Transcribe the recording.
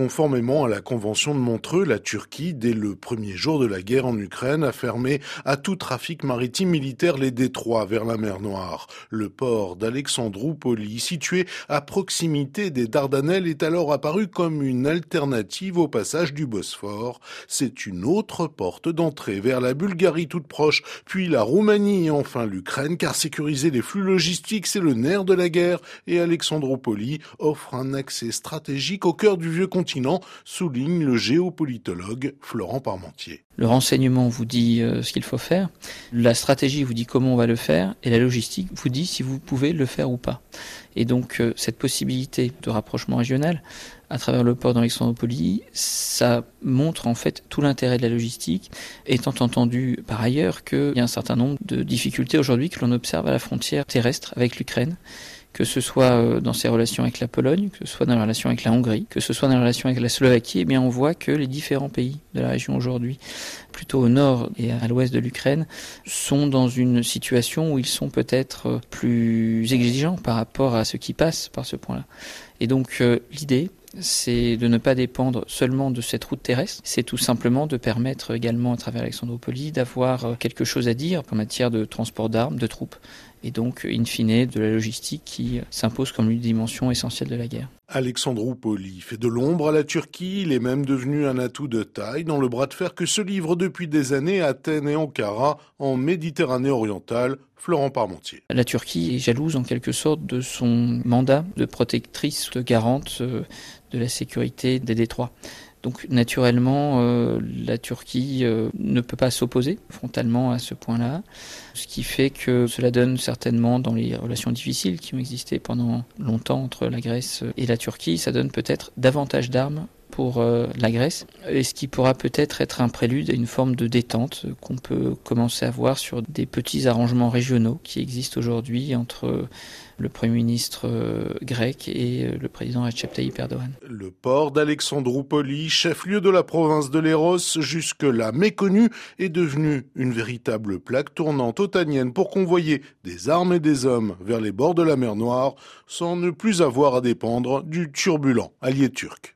Conformément à la Convention de Montreux, la Turquie, dès le premier jour de la guerre en Ukraine, a fermé à tout trafic maritime militaire les détroits vers la mer Noire. Le port d'Alexandroupoli, situé à proximité des Dardanelles, est alors apparu comme une alternative au passage du Bosphore. C'est une autre porte d'entrée vers la Bulgarie toute proche, puis la Roumanie et enfin l'Ukraine, car sécuriser les flux logistiques, c'est le nerf de la guerre et Alexandroupoli offre un accès stratégique au cœur du vieux continent, souligne le géopolitologue Florent Parmentier. Le renseignement vous dit euh, ce qu'il faut faire, la stratégie vous dit comment on va le faire, et la logistique vous dit si vous pouvez le faire ou pas. Et donc euh, cette possibilité de rapprochement régional à travers le port d'Alexandroupoli, ça montre en fait tout l'intérêt de la logistique, étant entendu par ailleurs qu'il y a un certain nombre de difficultés aujourd'hui que l'on observe à la frontière terrestre avec l'Ukraine que ce soit euh, dans ses relations avec la Pologne, que ce soit dans les relations avec la Hongrie, que ce soit dans les relations avec la Slovaquie, eh bien on voit que les différents pays de la région aujourd'hui, plutôt au nord et à l'ouest de l'Ukraine, sont dans une situation où ils sont peut-être euh, plus exigeants par rapport à ce qui passe par ce point-là. Et donc euh, l'idée, c'est de ne pas dépendre seulement de cette route terrestre, c'est tout simplement de permettre également à travers Alexandropoli d'avoir quelque chose à dire en matière de transport d'armes, de troupes, et donc in fine de la logistique qui s'impose comme une dimension essentielle de la guerre. Alexandroupoli fait de l'ombre à la Turquie, il est même devenu un atout de taille dans le bras de fer que se livrent depuis des années Athènes et Ankara en Méditerranée orientale. Florent Parmentier. La Turquie est jalouse en quelque sorte de son mandat de protectrice, de garante euh, de la sécurité des détroits. Donc naturellement, euh, la Turquie euh, ne peut pas s'opposer frontalement à ce point-là, ce qui fait que cela donne certainement dans les relations difficiles qui ont existé pendant longtemps entre la Grèce et la Turquie, ça donne peut-être davantage d'armes pour euh, la Grèce, et ce qui pourra peut-être être un prélude à une forme de détente qu'on peut commencer à voir sur des petits arrangements régionaux qui existent aujourd'hui entre le Premier ministre euh, grec et euh, le président Recep Tayyip Erdogan. Le port d'Alexandroupoli, chef-lieu de la province de Léros, jusque-là méconnu, est devenu une véritable plaque tournante otanienne pour convoyer des armes et des hommes vers les bords de la mer Noire sans ne plus avoir à dépendre du turbulent allié turc.